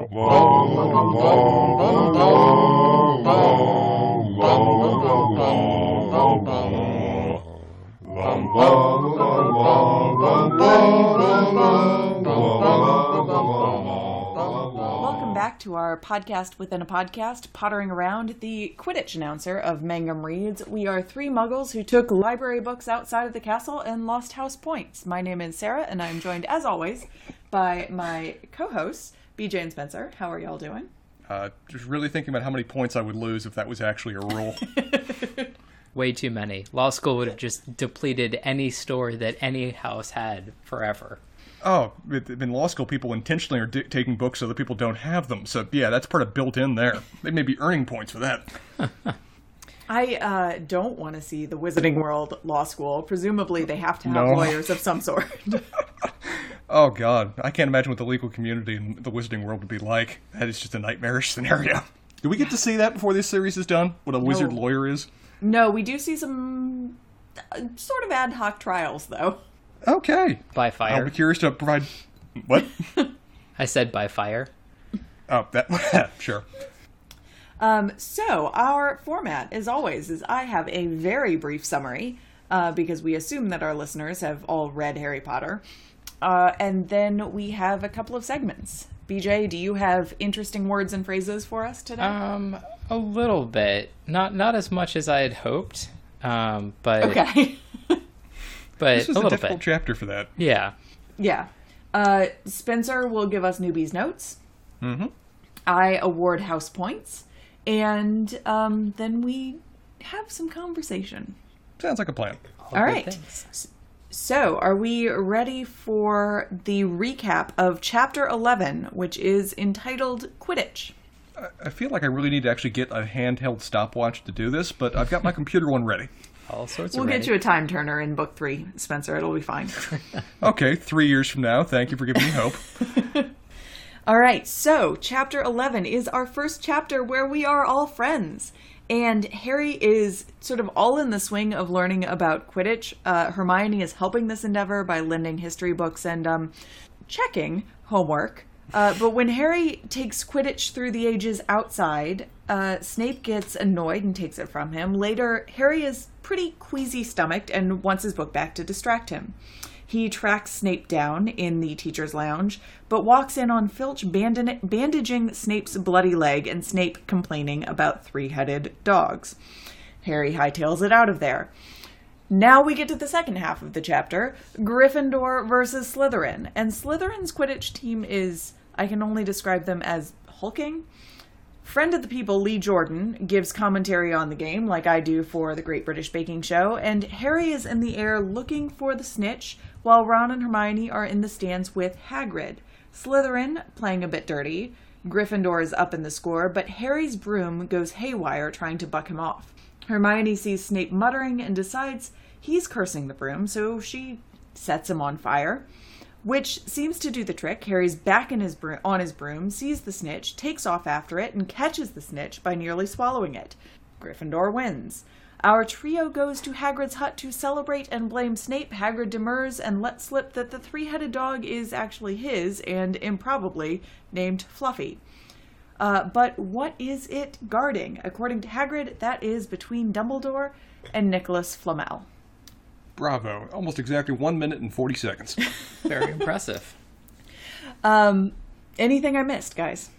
Welcome back to our podcast within a podcast, pottering around the Quidditch announcer of Mangum Reads. We are three muggles who took library books outside of the castle and lost house points. My name is Sarah, and I'm joined, as always, by my co hosts, BJ and Spencer. How are y'all doing? Uh, just really thinking about how many points I would lose if that was actually a rule. Way too many. Law school would have just depleted any store that any house had forever. oh, in law school, people intentionally are di- taking books so that people don't have them. So yeah, that's part of built in there. They may be earning points for that. I uh, don't want to see the Wizarding World Law School. Presumably, they have to have No. lawyers of some sort. Oh god, I can't imagine what the legal community in the wizarding world would be like. That is just a nightmarish scenario. Do we get to see that before this series is done? What a wizard lawyer is? no, we do see some uh, sort of ad hoc trials, though. Okay. By fire. I'll be curious to provide. What? I said by fire. oh, that. sure. Um, so our format, as always, is I have a very brief summary uh, because we assume that our listeners have all read Harry Potter, uh, and then we have a couple of segments. BJ, do you have interesting words and phrases for us today? Um, a little bit. Not not as much as I had hoped. Um, but okay. but This is a a, difficult bit. chapter for that. Yeah. yeah. Uh, Spencer will give us newbies notes. Mm-hmm. I award house points, and um, then we have some conversation. Sounds like a plan. All, All good right. things. So, are we ready for the recap of Chapter 11, which is entitled Quidditch? I feel like I really need to actually get a handheld stopwatch to do this, but I've got my computer one ready. All sorts We'll of get ready. you a time turner in Book 3, Spencer. It'll be fine. Okay, three years from now. Thank you for giving me hope. all right, so Chapter 11 is our first chapter where we are all friends. And Harry is sort of all in the swing of learning about Quidditch. Uh, Hermione is helping this endeavor by lending history books and um, checking homework. Uh, but when Harry takes Quidditch through the ages outside, uh, Snape gets annoyed and takes it from him. Later, Harry is pretty queasy stomached and wants his book back to distract him. He tracks Snape down in the teacher's lounge, but walks in on Filch bandaging Snape's bloody leg and Snape complaining about three headed dogs. Harry hightails it out of there. Now we get to the second half of the chapter Gryffindor versus Slytherin. And Slytherin's Quidditch team is, I can only describe them as hulking. Friend of the people, Lee Jordan, gives commentary on the game, like I do for the Great British Baking Show, and Harry is in the air looking for the snitch, while Ron and Hermione are in the stands with Hagrid. Slytherin, playing a bit dirty. Gryffindor is up in the score, but Harry's broom goes haywire trying to buck him off. Hermione sees Snape muttering and decides he's cursing the broom, so she sets him on fire which seems to do the trick. Harry's back in his bro- on his broom, sees the snitch, takes off after it, and catches the snitch by nearly swallowing it. Gryffindor wins. Our trio goes to Hagrid's hut to celebrate and blame Snape. Hagrid demurs and lets slip that the three-headed dog is actually his and improbably named Fluffy. Uh, but what is it guarding? According to Hagrid, that is between Dumbledore and Nicholas Flamel. Bravo. Almost exactly one minute and 40 seconds. Very impressive. Um, anything I missed, guys?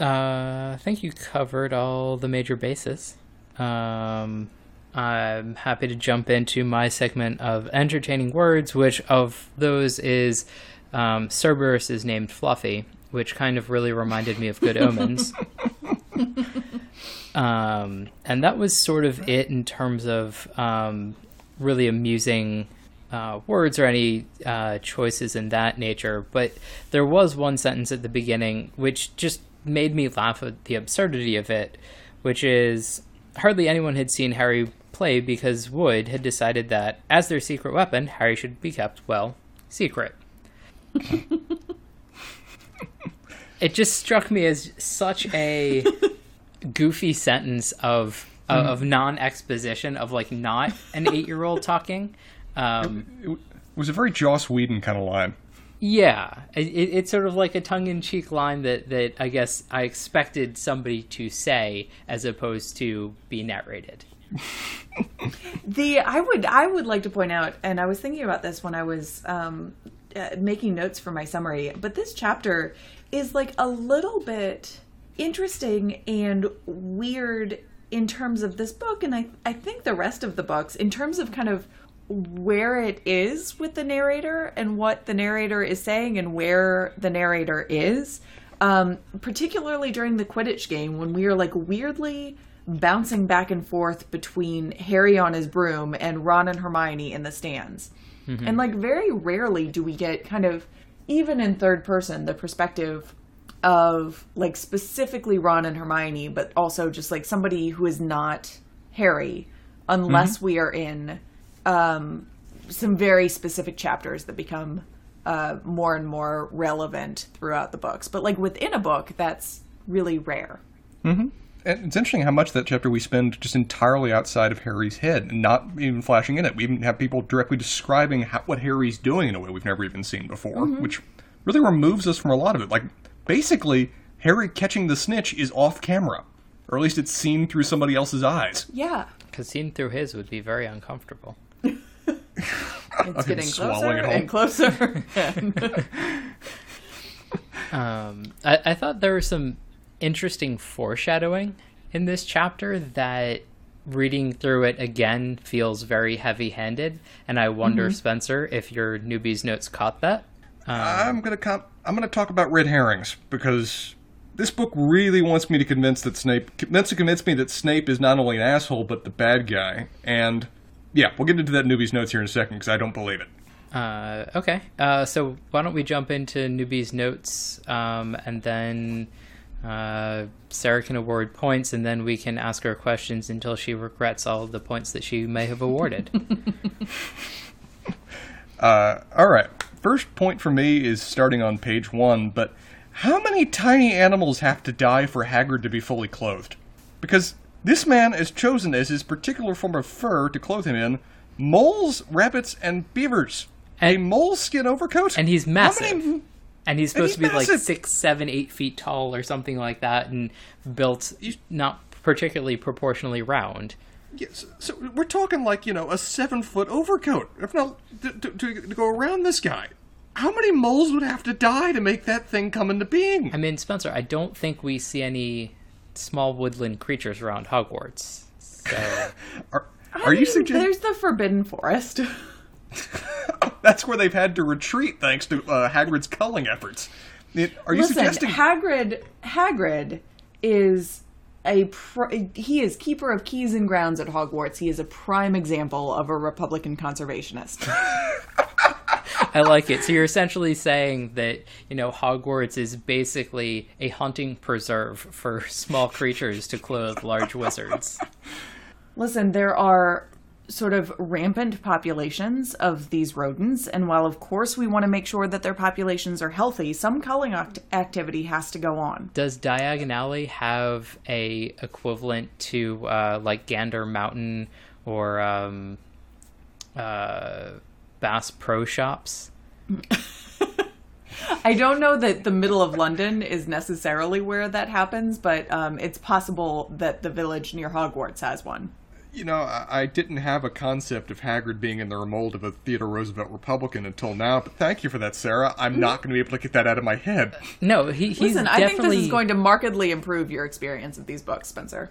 Uh, I think you covered all the major bases. Um, I'm happy to jump into my segment of entertaining words, which of those is um, Cerberus is named Fluffy, which kind of really reminded me of Good Omens. um, and that was sort of it in terms of um, really amusing uh, words or any uh, choices in that nature. But there was one sentence at the beginning which just made me laugh at the absurdity of it, which is hardly anyone had seen Harry play because Wood had decided that as their secret weapon, Harry should be kept, well, secret. it just struck me as such a goofy sentence of of, of non exposition of like not an eight year old talking. Um, It was a very Joss Whedon kind of line. Yeah, it, it's sort of like a tongue-in-cheek line that that I guess I expected somebody to say as opposed to be narrated. the I would I would like to point out, and I was thinking about this when I was um, uh, making notes for my summary, but this chapter is like a little bit interesting and weird in terms of this book, and I I think the rest of the books in terms of kind of where it is with the narrator and what the narrator is saying and where the narrator is. Um, particularly during the Quidditch game when we are like weirdly bouncing back and forth between Harry on his broom and Ron and Hermione in the stands. Mm-hmm. And like very rarely do we get kind of even in third person the perspective of like specifically Ron and Hermione, but also just like somebody who is not Harry, unless mm-hmm. we are in um, some very specific chapters that become uh, more and more relevant throughout the books. But like within a book, that's really rare. Mm-hmm it's interesting how much that chapter we spend just entirely outside of Harry's head and not even flashing in it. We even have people directly describing how, what Harry's doing in a way we've never even seen before, mm-hmm. which really removes us from a lot of it. Like, basically, Harry catching the snitch is off camera, or at least it's seen through somebody else's eyes. Yeah. Because seen through his would be very uncomfortable. it's getting closer and closer. um, I, I thought there was some interesting foreshadowing in this chapter that reading through it again feels very heavy handed. And I wonder, mm-hmm. Spencer, if your newbie's notes caught that. Um, I'm gonna comp- I'm gonna talk about red herrings because this book really wants me to convince that Snape wants to convince me that Snape is not only an asshole but the bad guy. And yeah, we'll get into that newbie's notes here in a second because I don't believe it. Uh, okay, uh, so why don't we jump into newbie's notes um, and then uh, Sarah can award points, and then we can ask her questions until she regrets all of the points that she may have awarded. uh, all right. First point for me is starting on page one, but how many tiny animals have to die for Hagrid to be fully clothed? Because this man has chosen as his particular form of fur to clothe him in moles, rabbits, and beavers. And, a mole skin overcoat? And he's massive. Many, and he's supposed and he's to be massive. like six, seven, eight feet tall or something like that, and built not particularly proportionally round. Yes, so we're talking like you know a seven foot overcoat, if not to, to, to, go around this guy. How many moles would have to die to make that thing come into being? I mean, Spencer, I don't think we see any small woodland creatures around Hogwarts. So, are, are you suggesting there's the Forbidden Forest? That's where they've had to retreat thanks to uh, Hagrid's culling efforts. It, are you Listen, suggesting Hagrid? Hagrid is a pr- he is keeper of keys and grounds at Hogwarts. He is a prime example of a Republican conservationist. I like it. So you're essentially saying that you know Hogwarts is basically a hunting preserve for small creatures to clothe large wizards. Listen, there are sort of rampant populations of these rodents. And while, of course, we want to make sure that their populations are healthy, some culling act- activity has to go on. Does Diagon Alley have a equivalent to uh, like Gander Mountain or um, uh, Bass Pro Shops? I don't know that the middle of London is necessarily where that happens, but um, it's possible that the village near Hogwarts has one you know, I, I, didn't have a concept of Hagrid being in the mold of a Theodore Roosevelt Republican until now, but thank you for that, Sarah. I'm not going to be able to get that out of my head. No, he, he's Listen, definitely... I think this is going to markedly improve your experience of these books, Spencer.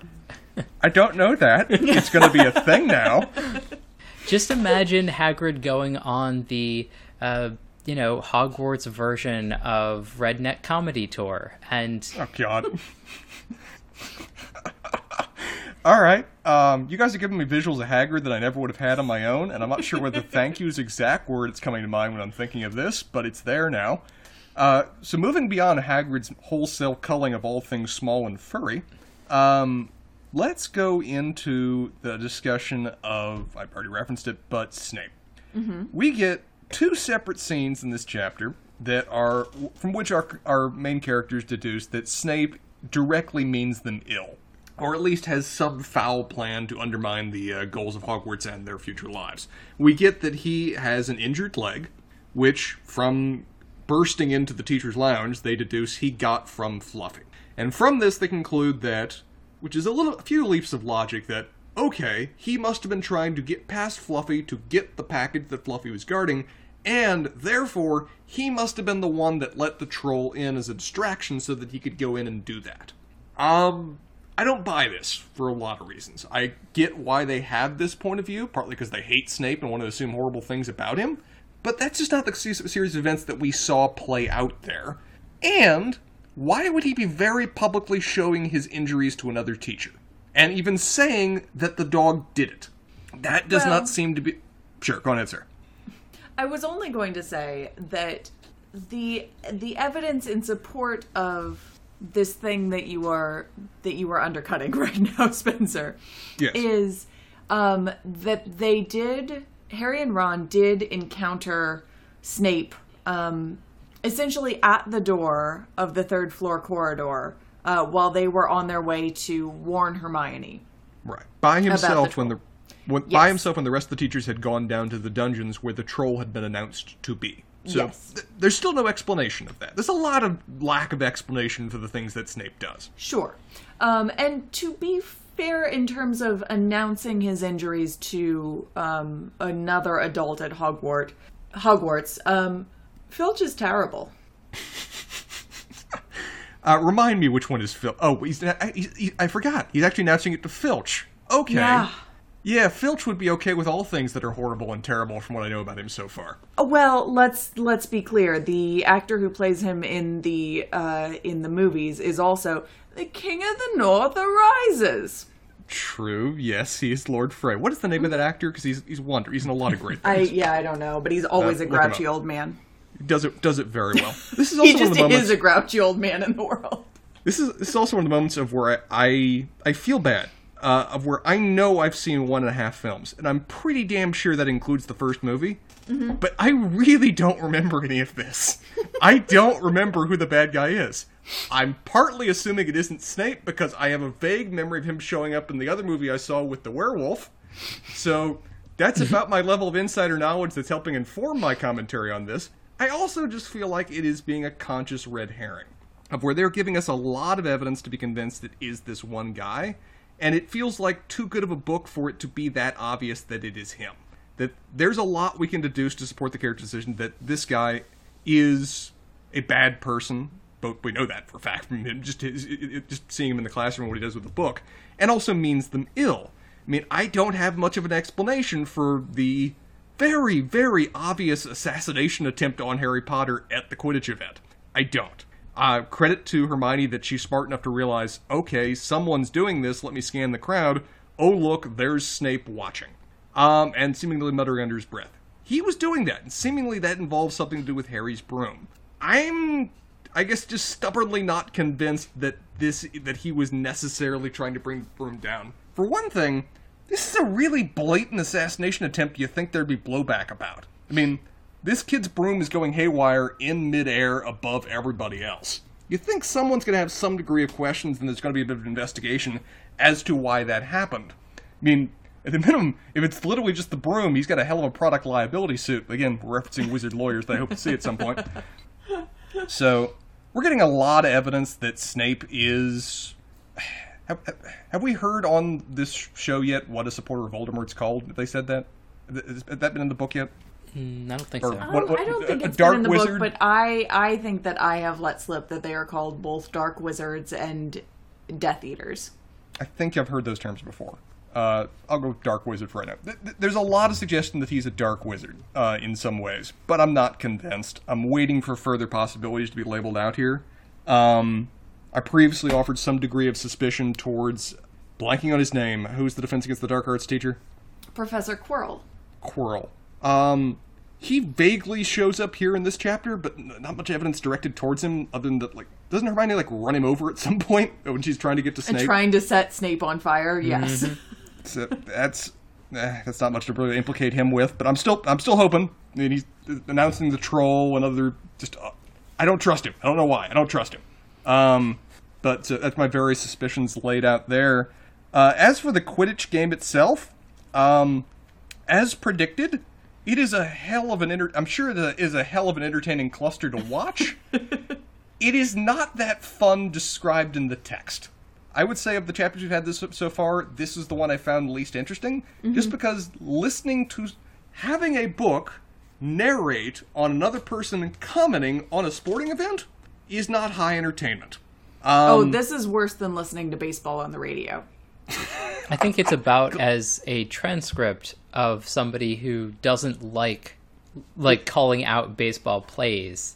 I don't know that. It's going to be a thing now. Just imagine Hagrid going on the, uh, you know, Hogwarts version of Redneck Comedy Tour, and oh god. All right. Um, you guys are giving me visuals of Hagrid that I never would have had on my own, and I'm not sure whether thank you is exact word that's coming to mind when I'm thinking of this, but it's there now. Uh, so moving beyond Hagrid's wholesale culling of all things small and furry, um, let's go into the discussion of, I've already referenced it, but Snape. Mm-hmm. We get two separate scenes in this chapter that are, from which our, our main characters deduce that Snape directly means them ill or at least has some foul plan to undermine the uh, goals of Hogwarts and their future lives. We get that he has an injured leg, which, from bursting into the teacher's lounge, they deduce he got from Fluffy. And from this, they conclude that, which is a little, a few leaps of logic, that okay, he must have been trying to get past Fluffy to get the package that Fluffy was guarding, and therefore he must have been the one that let the troll in as a distraction so that he could go in and do that. Um, I don't buy this for a lot of reasons. I get why they have this point of view, partly because they hate Snape and want to assume horrible things about him, but that's just not the series of events that we saw play out there. And why would he be very publicly showing his injuries to another teacher? And even saying that the dog did it? That does Well- not seem to be. Sure, go ahead, sir. I was only going to say that the the evidence in support of this thing that you are that you are undercutting right now, Spencer, Yes. is um, that they did Harry and Ron did encounter Snape um, essentially at the door of the third floor corridor uh, while they were on their way to warn Hermione. Right. By himself troll. when the when, by himself when the rest of the teachers had gone down to the dungeons where the troll had been announced to be. So Yes. th- there's still no explanation of that. There's a lot of lack of explanation for the things that Snape does. Sure. Um, and to be fair, in terms of announcing his injuries to um, another adult at Hogwarts, Hogwarts, um, Filch is terrible. Uh, remind me which one is Filch. Oh, he's, he's, he, I forgot. He's actually announcing it to Filch. Okay. Yeah. Yeah, Filch would be okay with all things that are horrible and terrible from what I know about him so far. Well, let's let's be clear. The actor who plays him in the uh, in the movies is also the King of the North arises. True. Yes, he is Lord Frey. What is the name of that actor? Because he's he's wonder. He's in a lot of great I things. yeah, I don't know, but he's always Uh, a grouchy old man. He does it does it very well. This is also He one of the moments. is a grouchy old man in the world. This is this is also one of the moments of where I I, I feel bad. Uh, of where I know I've seen one and a half films, and I'm pretty damn sure that includes the first movie. But I really don't remember any of this. I don't remember who the bad guy is. I'm partly assuming it isn't Snape because I have a vague memory of him showing up in the other movie I saw with the werewolf. So that's about my level of insider knowledge that's helping inform my commentary on this. I also just feel like it is being a conscious red herring of where they're giving us a lot of evidence to be convinced it is this one guy, and it feels like too good of a book for it to be that obvious that it is him. That there's a lot we can deduce to support the character decision that this guy is a bad person, but we know that for a fact from him just his, it- just seeing him in the classroom what he does with the book, and also means them ill. I mean, I don't have much of an explanation for the very, very obvious assassination attempt on Harry Potter at the Quidditch event. I don't. Uh, credit to Hermione that she's smart enough to realize, okay, someone's doing this. Let me scan the crowd. Oh, look, there's Snape watching. Um, and seemingly muttering under his breath. He was doing that, and seemingly that involves something to do with Harry's broom. I'm, I guess, just stubbornly not convinced that this that he was necessarily trying to bring the broom down. For one thing, this is a really blatant assassination attempt. You think there'd be blowback about? I mean, this kid's broom is going haywire in midair above everybody else. You think someone's going to have some degree of questions, and there's going to be a bit of an investigation as to why that happened. I mean, at the minimum, if it's literally just the broom, he's got a hell of a product liability suit. Again, we're referencing wizard lawyers that I hope to see at some point. So, we're getting a lot of evidence that Snape is. Have, have we heard on this show yet what a supporter of Voldemort's called? Have they said that? Has that been in the book yet? Mm, I don't think Or so. what- Um, I don't think a it's dark been in the wizard? book, but I I think that I have let slip that they are called both dark wizards and Death Eaters. I think I've heard those terms before. Uh, I'll go dark wizard for right now. Th- th- there's a lot of suggestion that he's a dark wizard uh, in some ways, but I'm not convinced. I'm waiting for further possibilities to be labeled out here. Um, I previously offered some degree of suspicion towards blanking on his name. Who's the defense against the dark arts teacher? Professor Quirrell. Quirrell. Um, he vaguely shows up here in this chapter, but not much evidence directed towards him, other than that, like, doesn't Hermione like run him over at some point when she's trying to get to And Snape? trying to set Snape on fire, yes. So that's eh, that's not much to really implicate him with, but I'm still I'm still hoping. I mean, he's announcing the troll and other just. Uh, I don't trust him. I don't know why. I don't trust him. Um, but uh, that's my various suspicions laid out there. Uh, as for the Quidditch game itself, um, as predicted, it is a hell of an enter- I'm sure it is a hell of an entertaining cluster to watch. it is not that fun described in the text. I would say of the chapters we've had this so far, this is the one I found least interesting, just mm-hmm. because listening to having a book narrate on another person commenting on a sporting event is not high entertainment. Um, oh, this is worse than listening to baseball on the radio. I think it's about as a transcript of somebody who doesn't like like calling out baseball plays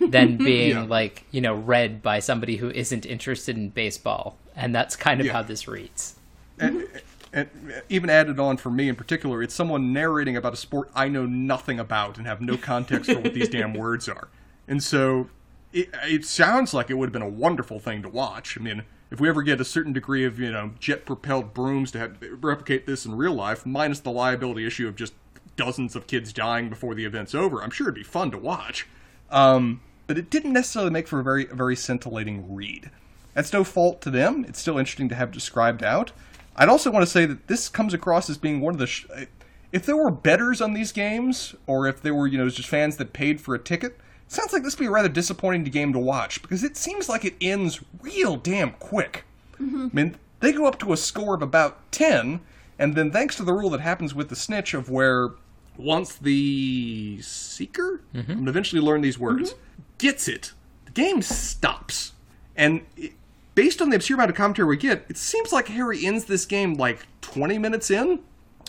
than being Yeah. like, you know, read by somebody who isn't interested in baseball. And that's kind of Yeah. how this reads. and, and even added on for me in particular, it's someone narrating about a sport I know nothing about and have no context for what these damn words are. And so it, it sounds like it would have been a wonderful thing to watch. I mean, if we ever get a certain degree of, you know, jet propelled brooms to have, replicate this in real life, minus the liability issue of just dozens of kids dying before the event's over, I'm sure it'd be fun to watch. Um, but it didn't necessarily make for a very, very scintillating read. That's no fault to them. It's still interesting to have described out. I'd also want to say that this comes across as being one of the. Sh- if there were betters on these games, or if there were, you know, just fans that paid for a ticket, sounds like this would be a rather disappointing game to watch because it seems like it ends real damn quick. Mm-hmm. I mean, they go up to a score of about 10, and then thanks to the rule that happens with the snitch of where once the seeker, mm-hmm. I'm gonna eventually learn these words, mm-hmm. gets it, the game stops. And it, based on the obscure amount of commentary we get, it seems like Harry ends this game like 20 minutes in.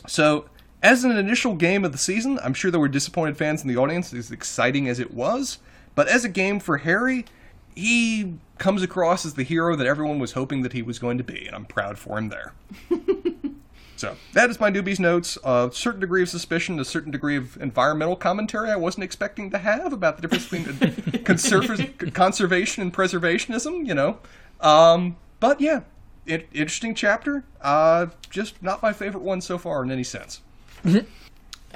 So, as an initial game of the season, I'm sure there were disappointed fans in the audience, as exciting as it was. But as a game for Harry, he comes across as the hero that everyone was hoping that he was going to be, and I'm proud for him there. so, that is my newbies notes. A certain degree of suspicion, a certain degree of environmental commentary I wasn't expecting to have about the difference between conserv- conservation and preservationism, you know. Um, but yeah, it, interesting chapter. Uh, just not my favorite one so far in any sense.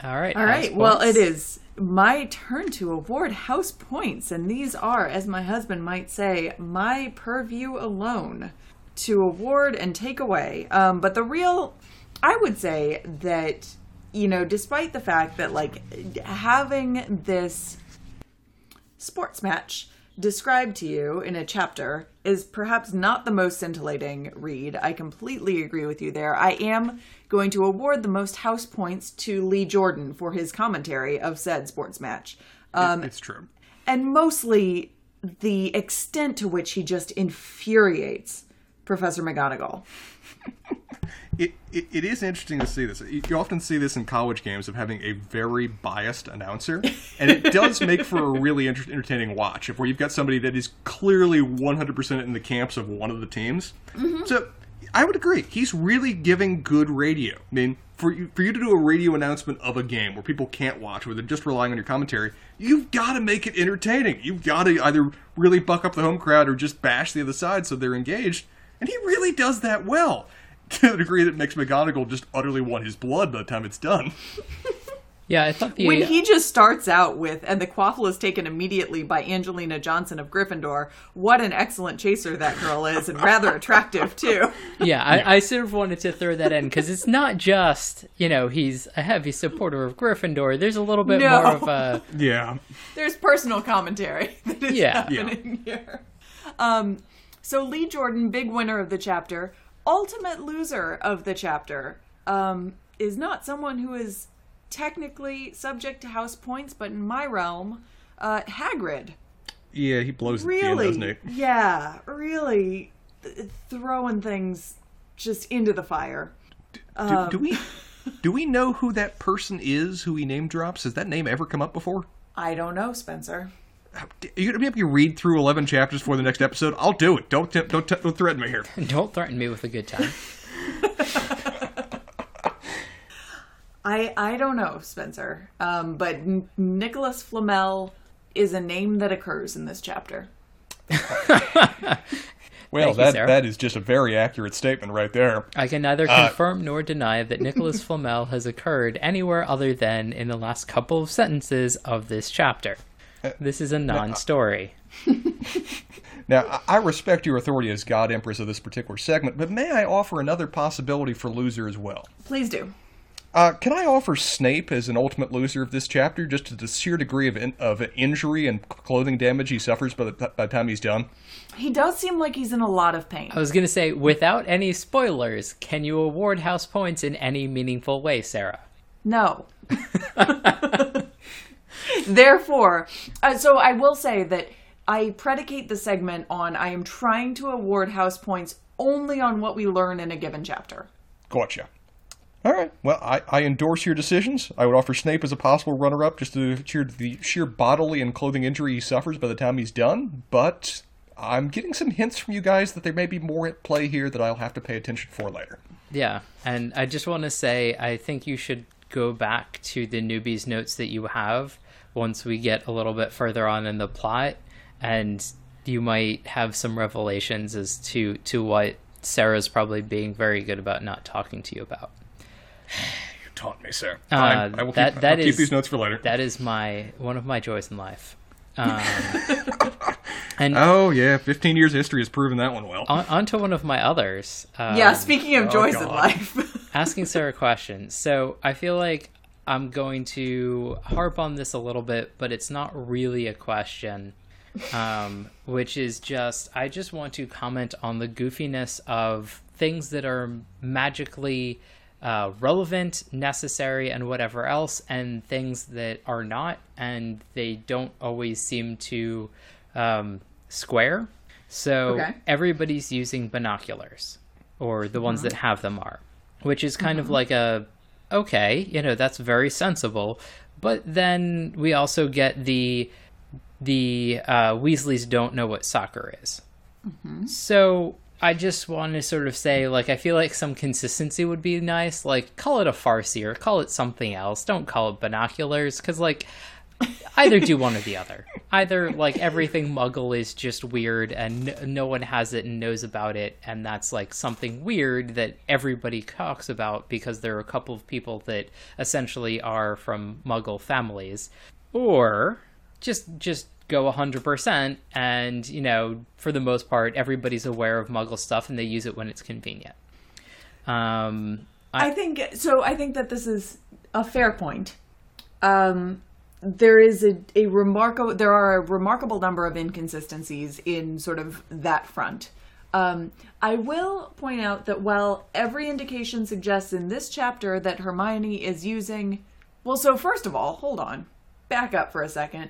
All right. All right. Well, it is my turn to award house points, and these are, as my husband might say, my purview alone to award and take away. Um, but the real, I would say that you know, despite the fact that like having this sports match described to you in a chapter is perhaps not the most scintillating read. I completely agree with you there. I am going to award the most house points to Lee Jordan for his commentary of said sports match. Um, it's true. and mostly the extent to which he just infuriates Professor McGonagall. It, it, it is interesting to see this. You often see this in college games of having a very biased announcer, and it does make for a really inter- entertaining watch. If where you've got somebody that is clearly 100% in the camps of one of the teams. Mm-hmm. So I would agree. He's really giving good radio. I mean, for you, for you to do a radio announcement of a game where people can't watch, where they're just relying on your commentary, you've got to make it entertaining. You've got to either really buck up the home crowd or just bash the other side so they're engaged. And he really does that well to the degree that makes McGonagall just utterly want his blood by the time it's done. Yeah, I thought the When he just starts out with, and the quaffle is taken immediately by Angelina Johnson of Gryffindor, what an excellent chaser that girl is, and rather attractive too. yeah, I, I sort of wanted to throw that in because it's not just you know he's a heavy supporter of Gryffindor. There's a little bit No. more of a Yeah. There's personal commentary that is Yeah. happening here. Um, so Lee Jordan, big winner of the chapter, ultimate loser of the chapter, um, is not someone who is technically subject to house points, but in my realm, uh, Hagrid. Yeah, he blows end, Really, doesn't he? yeah, really th- throwing things just into the fire. Do, do we do we know who that person is who he name drops? Has that name ever come up before? I don't know, Spencer. Are you gonna be able to read through eleven chapters for the next episode? I'll do it. Don't tempt- don't, t- don't threaten me here. don't threaten me with a good time. I I don't know, Spencer. Um, but N- Nicholas Flamel is a name that occurs in this chapter. Well, Thank that Sarah. that is just a very accurate statement right there. I can neither confirm nor deny that Nicholas Flamel has occurred anywhere other than in the last couple of sentences of this chapter. This is a non-story. Now, I I respect your authority as God Empress of this particular segment, but may I offer another possibility for loser as well? Please do. Uh, can I offer Snape as an ultimate loser of this chapter, just to the sheer degree of in- of injury and clothing damage he suffers by the, by the time he's done? He does seem like he's in a lot of pain. I was gonna say, without any spoilers, can you award house points in any meaningful way, Sarah? No. Therefore, uh, so I will say that I predicate the segment on I am trying to award house points only on what we learn in a given chapter. Gotcha. All right. Well, I, I endorse your decisions. I would offer Snape as a possible runner-up, just to cheer the sheer bodily and clothing injury he suffers by the time he's done. But I'm getting some hints from you guys that there may be more at play here that I'll have to pay attention for later. Yeah, and I just want to say, I think you should go back to the newbies notes that you have once we get a little bit further on in the plot, and you might have some revelations as to to what Sarah's probably being very good about not talking to you about. You taught me, sir. Uh, Fine. I will that- keep, that I'll keep these notes for later. That is my one of my joys in life. Um, and Oh yeah, 15 years of history has proven that one well. on, on to one of my others. Um, yeah, speaking of oh joys in life. asking Sarah questions. So I feel like I'm going to harp on this a little bit, but it's not really a question. Um, which is just I just want to comment on the goofiness of things that are magically uh, relevant, necessary, and whatever else, and things that are not, and they don't always seem to um, square. So Okay. everybody's using binoculars, or the ones that have them are, which is kind of like a okay, you know, that's very sensible. But then we also get the the uh, Weasleys don't know what soccer is. So I just want to sort of say, like, I feel like some consistency would be nice. Like, call it a farseer, call it something else. Don't call it binoculars, because like, either do one or the other. Either like everything Muggle is just weird and no one has it and knows about it, and that's like something weird that everybody talks about because there are a couple of people that essentially are from Muggle families, or just just go 100% and you know for the most part everybody's aware of muggle stuff and they use it when it's convenient um I think so. I think that this is a fair point. Um, there is a, a remarkable there are a remarkable number of inconsistencies in sort of that front. Um, I will point out that while every indication suggests in this chapter that Hermione is using, well, so first of all, hold on, back up for a 2nd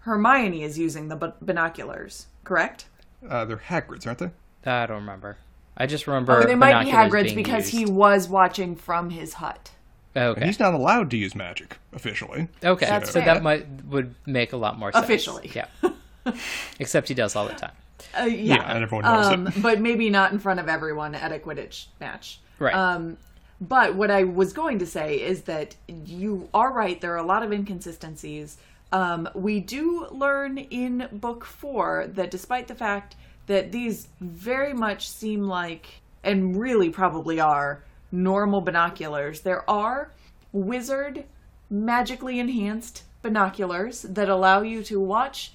Hermione is using the b- binoculars, correct? Uh, they're Hagrid's, aren't they? i don't remember i just remember Or they might be binoculars Hagrid's being because he was watching from his hut. Okay He's not allowed to use magic officially. okay That's so that might would make a lot more sense Officially. yeah except he does all the time Uh, yeah, Yeah, and everyone knows um, it. but maybe not in front of everyone at a Quidditch match. right Um, but what I was going to say is that you are right. There are a lot of inconsistencies. Um, we do learn in book four that despite the fact that these very much seem like, and really probably are, normal binoculars, there are wizard magically enhanced binoculars that allow you to watch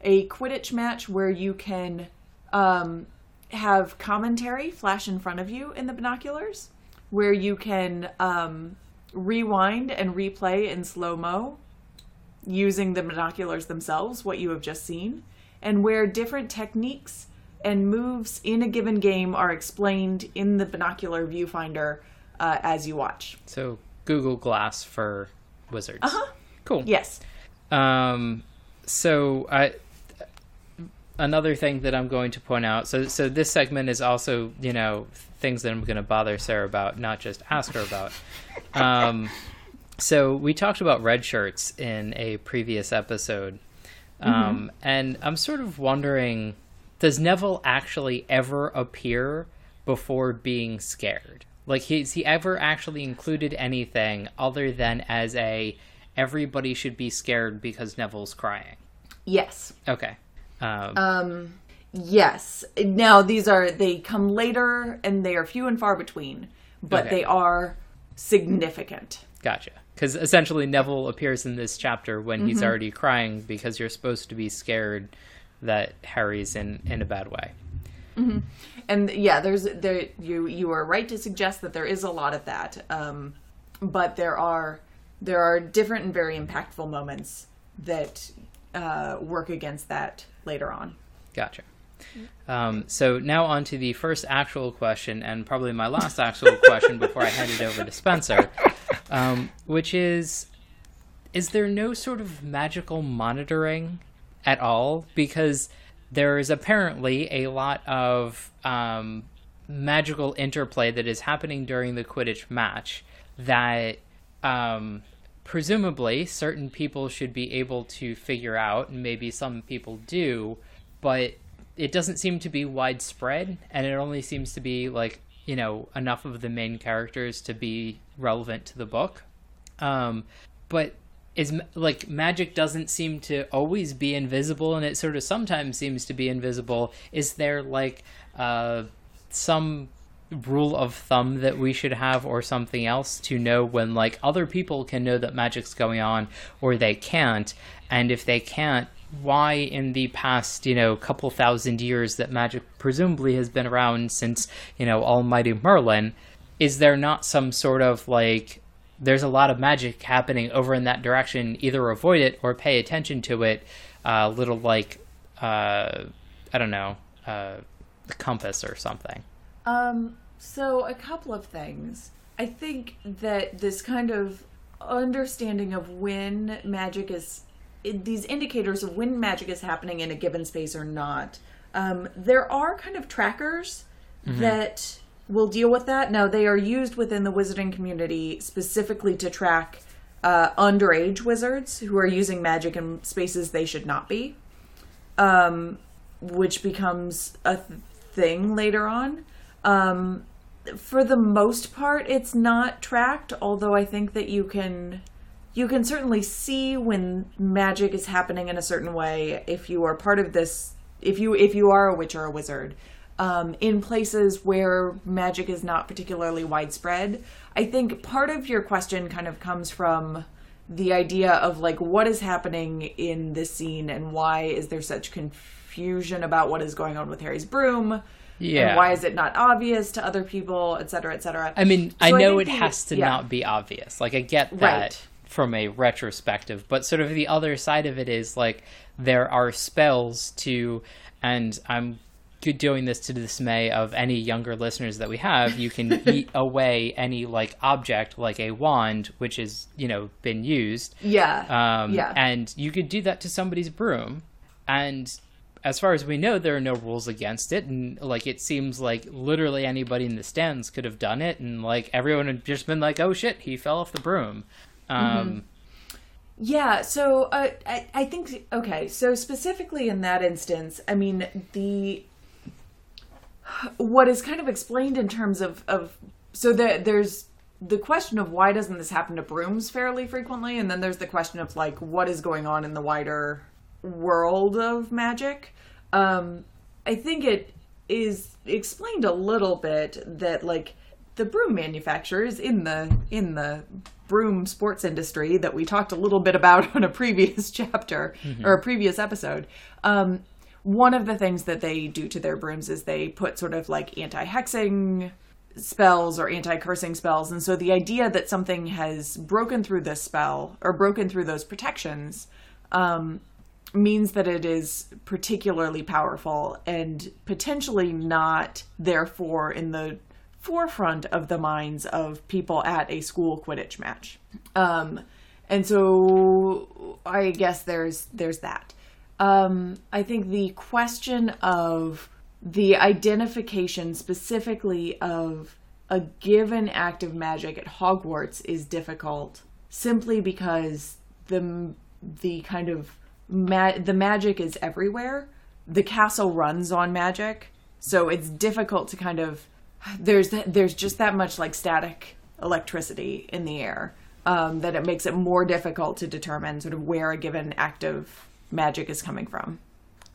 a Quidditch match where you can um, have commentary flash in front of you in the binoculars, where you can um, rewind and replay in slow mo using the binoculars themselves what you have just seen, and where different techniques and moves in a given game are explained in the binocular viewfinder uh, as you watch. so google glass for wizards uh-huh cool Yes. Um, so I another thing that I'm going to point out. So so this segment is also you know things that I'm going to bother Sarah about, not just ask her about. Um, so we talked about red shirts in a previous episode, um, and I'm sort of wondering, does Neville actually ever appear before being scared? Like, has he ever actually included anything other than as a everybody should be scared because Neville's crying? Yes. Okay. Um, Um, yes. Now these are they come later and they are few and far between, but Okay. they are significant. Gotcha. Because essentially Neville appears in this chapter when he's already crying because you're supposed to be scared that Harry's in in a bad way. And yeah, there's there you you are right to suggest that there is a lot of that. Um, but there are there are different and very impactful moments that uh, work against that later on. Gotcha. Um, so now on to the first actual question, and probably my last actual question before I hand it over to Spencer, um, which is: Is there no sort of magical monitoring at all? Because there is apparently a lot of um, magical interplay that is happening during the Quidditch match that um, presumably certain people should be able to figure out, and maybe some people do, but it doesn't seem to be widespread, and it only seems to be like you know enough of the main characters to be relevant to the book. Um, but is like magic doesn't seem to always be invisible, and it sort of sometimes seems to be invisible. Is there like uh, some rule of thumb that we should have or something else to know when like other people can know that magic's going on or they can't and if they can't why in the past you know couple thousand years that magic presumably has been around since you know almighty merlin is there not some sort of like there's a lot of magic happening over in that direction either avoid it or pay attention to it a uh, little like uh, i don't know uh, the compass or something um so, a couple of things. I think that this kind of understanding of when magic is, these indicators of when magic is happening in a given space or not, um, there are kind of trackers mm-hmm. that will deal with that. Now, they are used within the wizarding community specifically to track uh, underage wizards who are using magic in spaces they should not be, um, which becomes a th- thing later on. Um, for the most part, it's not tracked. Although I think that you can you can certainly see when magic is happening in a certain way if you are part of this. If you if you are a witch or a wizard, um, in places where magic is not particularly widespread. I think part of your question kind of comes from the idea of like what is happening in this scene and why is there such confusion about what is going on with Harry's broom yeah. And why is it not obvious to other people, et cetera, et cetera. I mean, so I know I it has to yeah. not be obvious. Like, I get that right. from a retrospective, but sort of the other side of it is like there are spells to, and I'm doing this to the dismay of any younger listeners that we have. You can eat away any like object, like a wand, which is you know been used. Yeah. Um, yeah. And you could do that to somebody's broom, and as far as we know, there are no rules against it, and like it seems like literally anybody in the stands could have done it, and like everyone had just been like, "Oh shit, he fell off the broom." Um, mm-hmm. Yeah, so uh, I I think okay, so specifically in that instance, I mean the what is kind of explained in terms of of so that there's the question of why doesn't this happen to brooms fairly frequently, and then there's the question of like what is going on in the wider world of magic. Um, I think it is explained a little bit that like the broom manufacturers in the in the broom sports industry that we talked a little bit about on a previous chapter mm-hmm. or a previous episode. Um, one of the things that they do to their brooms is they put sort of like anti-hexing spells or anti-cursing spells and so the idea that something has broken through this spell or broken through those protections um, means that it is particularly powerful and potentially not, therefore, in the forefront of the minds of people at a school Quidditch match. Um, and so I guess there's there's that. Um, I think the question of the identification specifically of a given act of magic at Hogwarts is difficult simply because the the kind of ma- the magic is everywhere. The castle runs on magic, so it's difficult to kind of there's there's just that much like static electricity in the air um, that it makes it more difficult to determine sort of where a given act of magic is coming from.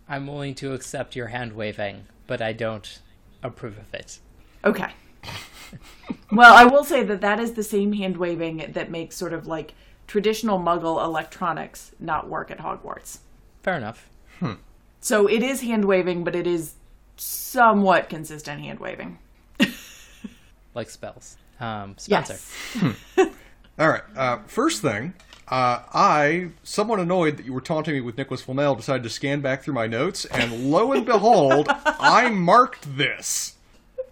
I'm willing to accept your hand waving, but I don't approve of it. Okay. well, I will say that that is the same hand waving that makes sort of like traditional Muggle electronics not work at Hogwarts. Fair enough. Hmm. So it is hand waving, but it is somewhat consistent hand waving. like spells. Um, Spencer. Yes. Hmm. All right. Uh, first thing, uh, I, somewhat annoyed that you were taunting me with Nicholas Flamel, decided to scan back through my notes, and lo and behold, I marked this.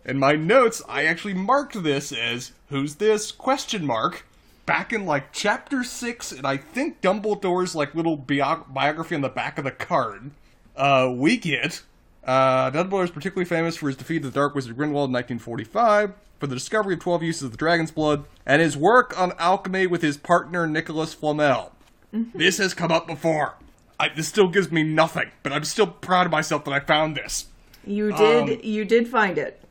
In my notes, I actually marked this as "Who's this?" question mark. Back in like chapter six, and I think Dumbledore's like little bio- biography on the back of the card. Uh, we get uh, is particularly famous for his defeat of the Dark Wizard Grindelwald in 1945, for the discovery of 12 uses of the dragon's blood, and his work on alchemy with his partner Nicholas Flamel. This has come up before. I, this still gives me nothing, but I'm still proud of myself that I found this. You did. Um, you did find it.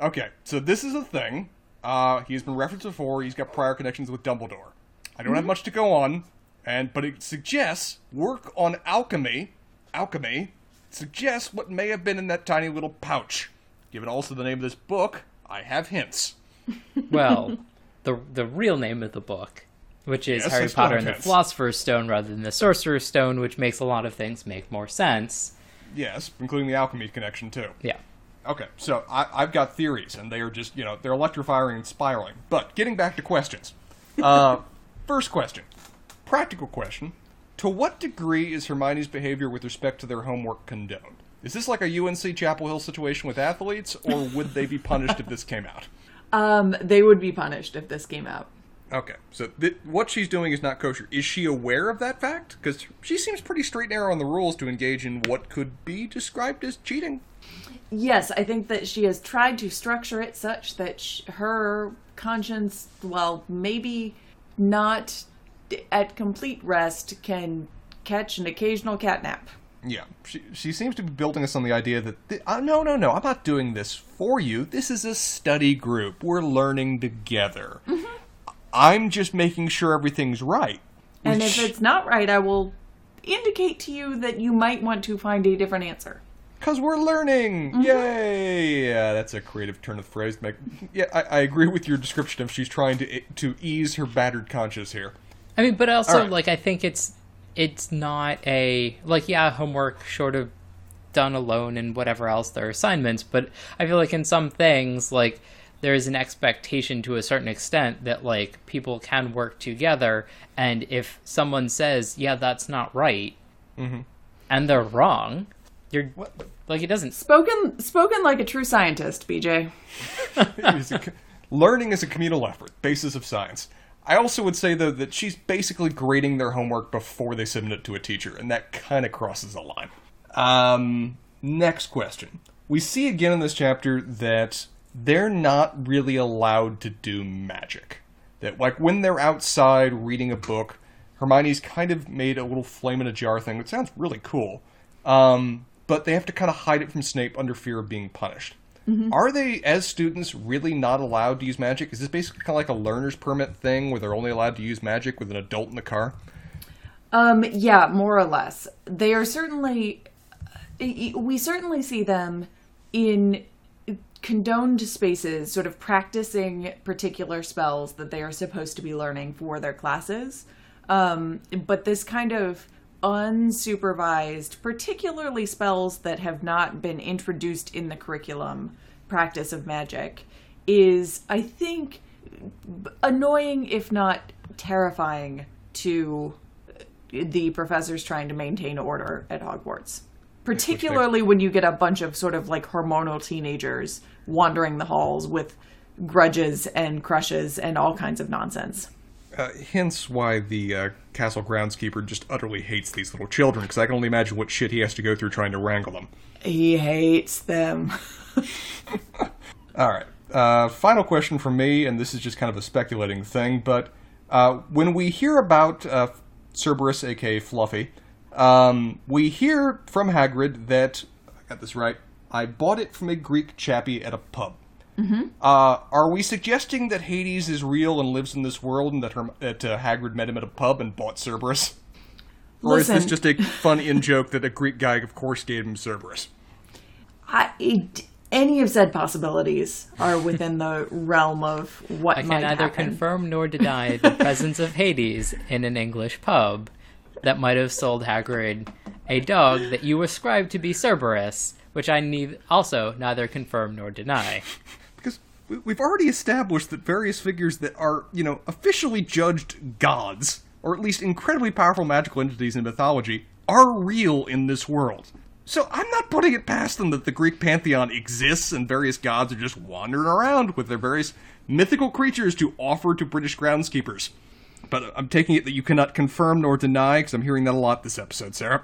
Okay, so this is a thing. Uh, he's been referenced before. He's got prior connections with Dumbledore. I don't have much to go on, and but it suggests work on alchemy. Alchemy suggests what may have been in that tiny little pouch. Given also the name of this book, I have hints. Well, the the real name of the book, which is Yes, Harry Potter have and the hints. Philosopher's Stone rather than the Sorcerer's Stone, which makes a lot of things make more sense. Yes, including the alchemy connection too. Yeah. Okay, so I, I've got theories, and they are just, you know, they're electrifying and spiraling. But getting back to questions. Uh, first question. Practical question. To what degree is Hermione's behavior with respect to their homework condoned? Is this like a UNC Chapel Hill situation with athletes, or would they be punished if this came out? Um, they would be punished if this came out. Okay, so th- what she's doing is not kosher. Is she aware of that fact? Because she seems pretty straight and narrow on the rules to engage in what could be described as cheating. Yes, I think that she has tried to structure it such that sh- her conscience, well, maybe not at complete rest, can catch an occasional catnap. Yeah, she she seems to be building us on the idea that th- uh, no, no, no, I'm not doing this for you. This is a study group. We're learning together. I'm just making sure everything's right. And Which- if it's not right, I will indicate to you that you might want to find a different answer. Cause we're learning, yay! Yeah, that's a creative turn of phrase. Make yeah, I, I agree with your description of she's trying to to ease her battered conscience here. I mean, but also All right. like I think it's it's not a like yeah homework sort of done alone and whatever else their assignments, but I feel like in some things like there is an expectation to a certain extent that like people can work together, and if someone says yeah that's not right, mm-hmm. and they're wrong, you're like it doesn't Spoken spoken like a true scientist, BJ. It is a co- learning is a communal effort, basis of science. I also would say though that she's basically grading their homework before they submit it to a teacher, and that kind of crosses a line. Um, next question. We see again in this chapter that they're not really allowed to do magic. That like when they're outside reading a book, Hermione's kind of made a little flame in a jar thing. It sounds really cool. Um, but they have to kind of hide it from Snape under fear of being punished. Are they, as students, really not allowed to use magic? Is this basically kind of like a learner's permit thing where they're only allowed to use magic with an adult in the car? Um, yeah, more or less. They are certainly. We certainly see them in condoned spaces, sort of practicing particular spells that they are supposed to be learning for their classes. Um, but this kind of unsupervised, particularly spells that have not been introduced in the curriculum, practice of magic, is, I think, annoying, if not terrifying, to the professors trying to maintain order at Hogwarts. Particularly when you get a bunch of sort of like hormonal teenagers wandering the halls with grudges and crushes and all kinds of nonsense. Uh, hence why the uh, castle groundskeeper just utterly hates these little children, because I can only imagine what shit he has to go through trying to wrangle them. He hates them. All right. Uh, final question from me, and this is just kind of a speculating thing, but uh, when we hear about uh, Cerberus, aka Fluffy, um, we hear from Hagrid that I got this right. I bought it from a Greek chappie at a pub. Mm-hmm. Uh, are we suggesting that Hades is real and lives in this world, and that, her, that uh, Hagrid met him at a pub and bought Cerberus? Or is this just a fun in joke that a Greek guy, of course, gave him Cerberus? I, it, any of said possibilities are within the realm of what I can might neither happen. confirm nor deny the presence of Hades in an English pub that might have sold Hagrid a dog that you ascribe to be Cerberus, which I need also neither confirm nor deny. We've already established that various figures that are, you know, officially judged gods, or at least incredibly powerful magical entities in mythology, are real in this world. So I'm not putting it past them that the Greek pantheon exists and various gods are just wandering around with their various mythical creatures to offer to British groundskeepers. But uh, I'm taking it that you cannot confirm nor deny, because I'm hearing that a lot this episode, Sarah.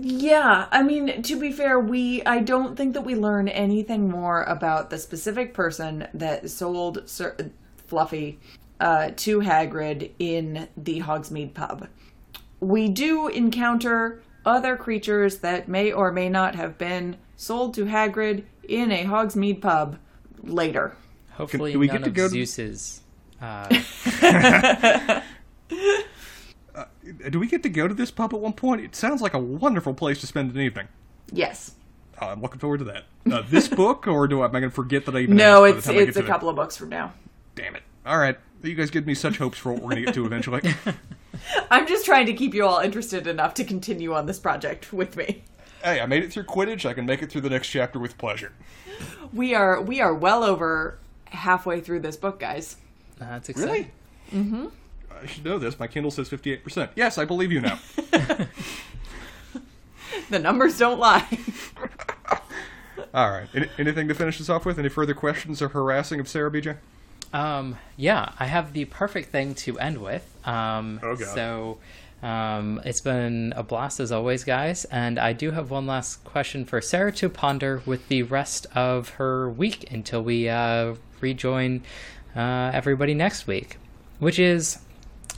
Yeah, I mean, to be fair, we I don't think that we learn anything more about the specific person that sold Sir, Fluffy uh, to Hagrid in the Hogsmeade pub. We do encounter other creatures that may or may not have been sold to Hagrid in a Hogsmeade pub later. Hopefully, do we none get to of go to- Zeus's. Uh, Do we get to go to this pub at one point? It sounds like a wonderful place to spend an evening. Yes. Uh, I'm looking forward to that. Uh, this book, or do I, am I going to forget that I even No, asked by the it's I get it's to a the- couple of books from now. Damn it! All right, you guys give me such hopes for what we're going to get to eventually. I'm just trying to keep you all interested enough to continue on this project with me. hey, I made it through Quidditch. I can make it through the next chapter with pleasure. We are we are well over halfway through this book, guys. that's exciting. Really? Mm-hmm. I should know this. My Kindle says 58%. Yes, I believe you now. The numbers don't lie. All right. Any, anything to finish this off with? Any further questions or harassing of Sarah BJ? Um, yeah, I have the perfect thing to end with. Um, Oh, God. So, um, it's been a blast as always, guys. And I do have one last question for Sarah to ponder with the rest of her week until we uh, rejoin uh, everybody next week, which is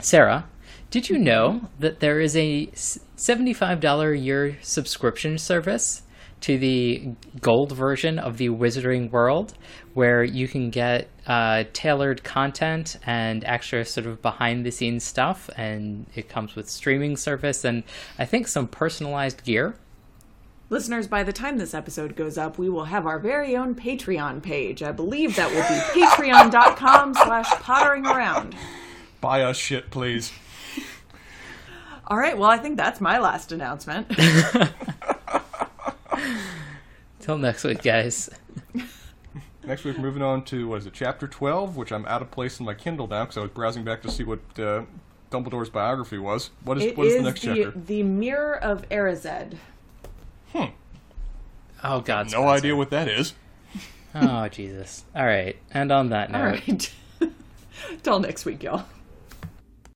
Sarah. Did you know that there is a $75 a year subscription service to the gold version of the Wizarding World, where you can get uh, tailored content and extra sort of behind the scenes stuff, and it comes with streaming service and I think some personalized gear. Listeners, by the time this episode goes up, we will have our very own Patreon page. I believe that will be patreon.com slash pottering around. Buy us shit, please. All right, well, I think that's my last announcement. Till next week, guys. Next week, moving on to, what is it, Chapter 12, which I'm out of place in my Kindle now because I was browsing back to see what uh, Dumbledore's biography was. What is, It what is is the next the, chapter? the Mirror of Erised. Oh, God. No Spencer. idea what that is. Oh, Jesus. All right. And on that note. All right. Till next week, y'all.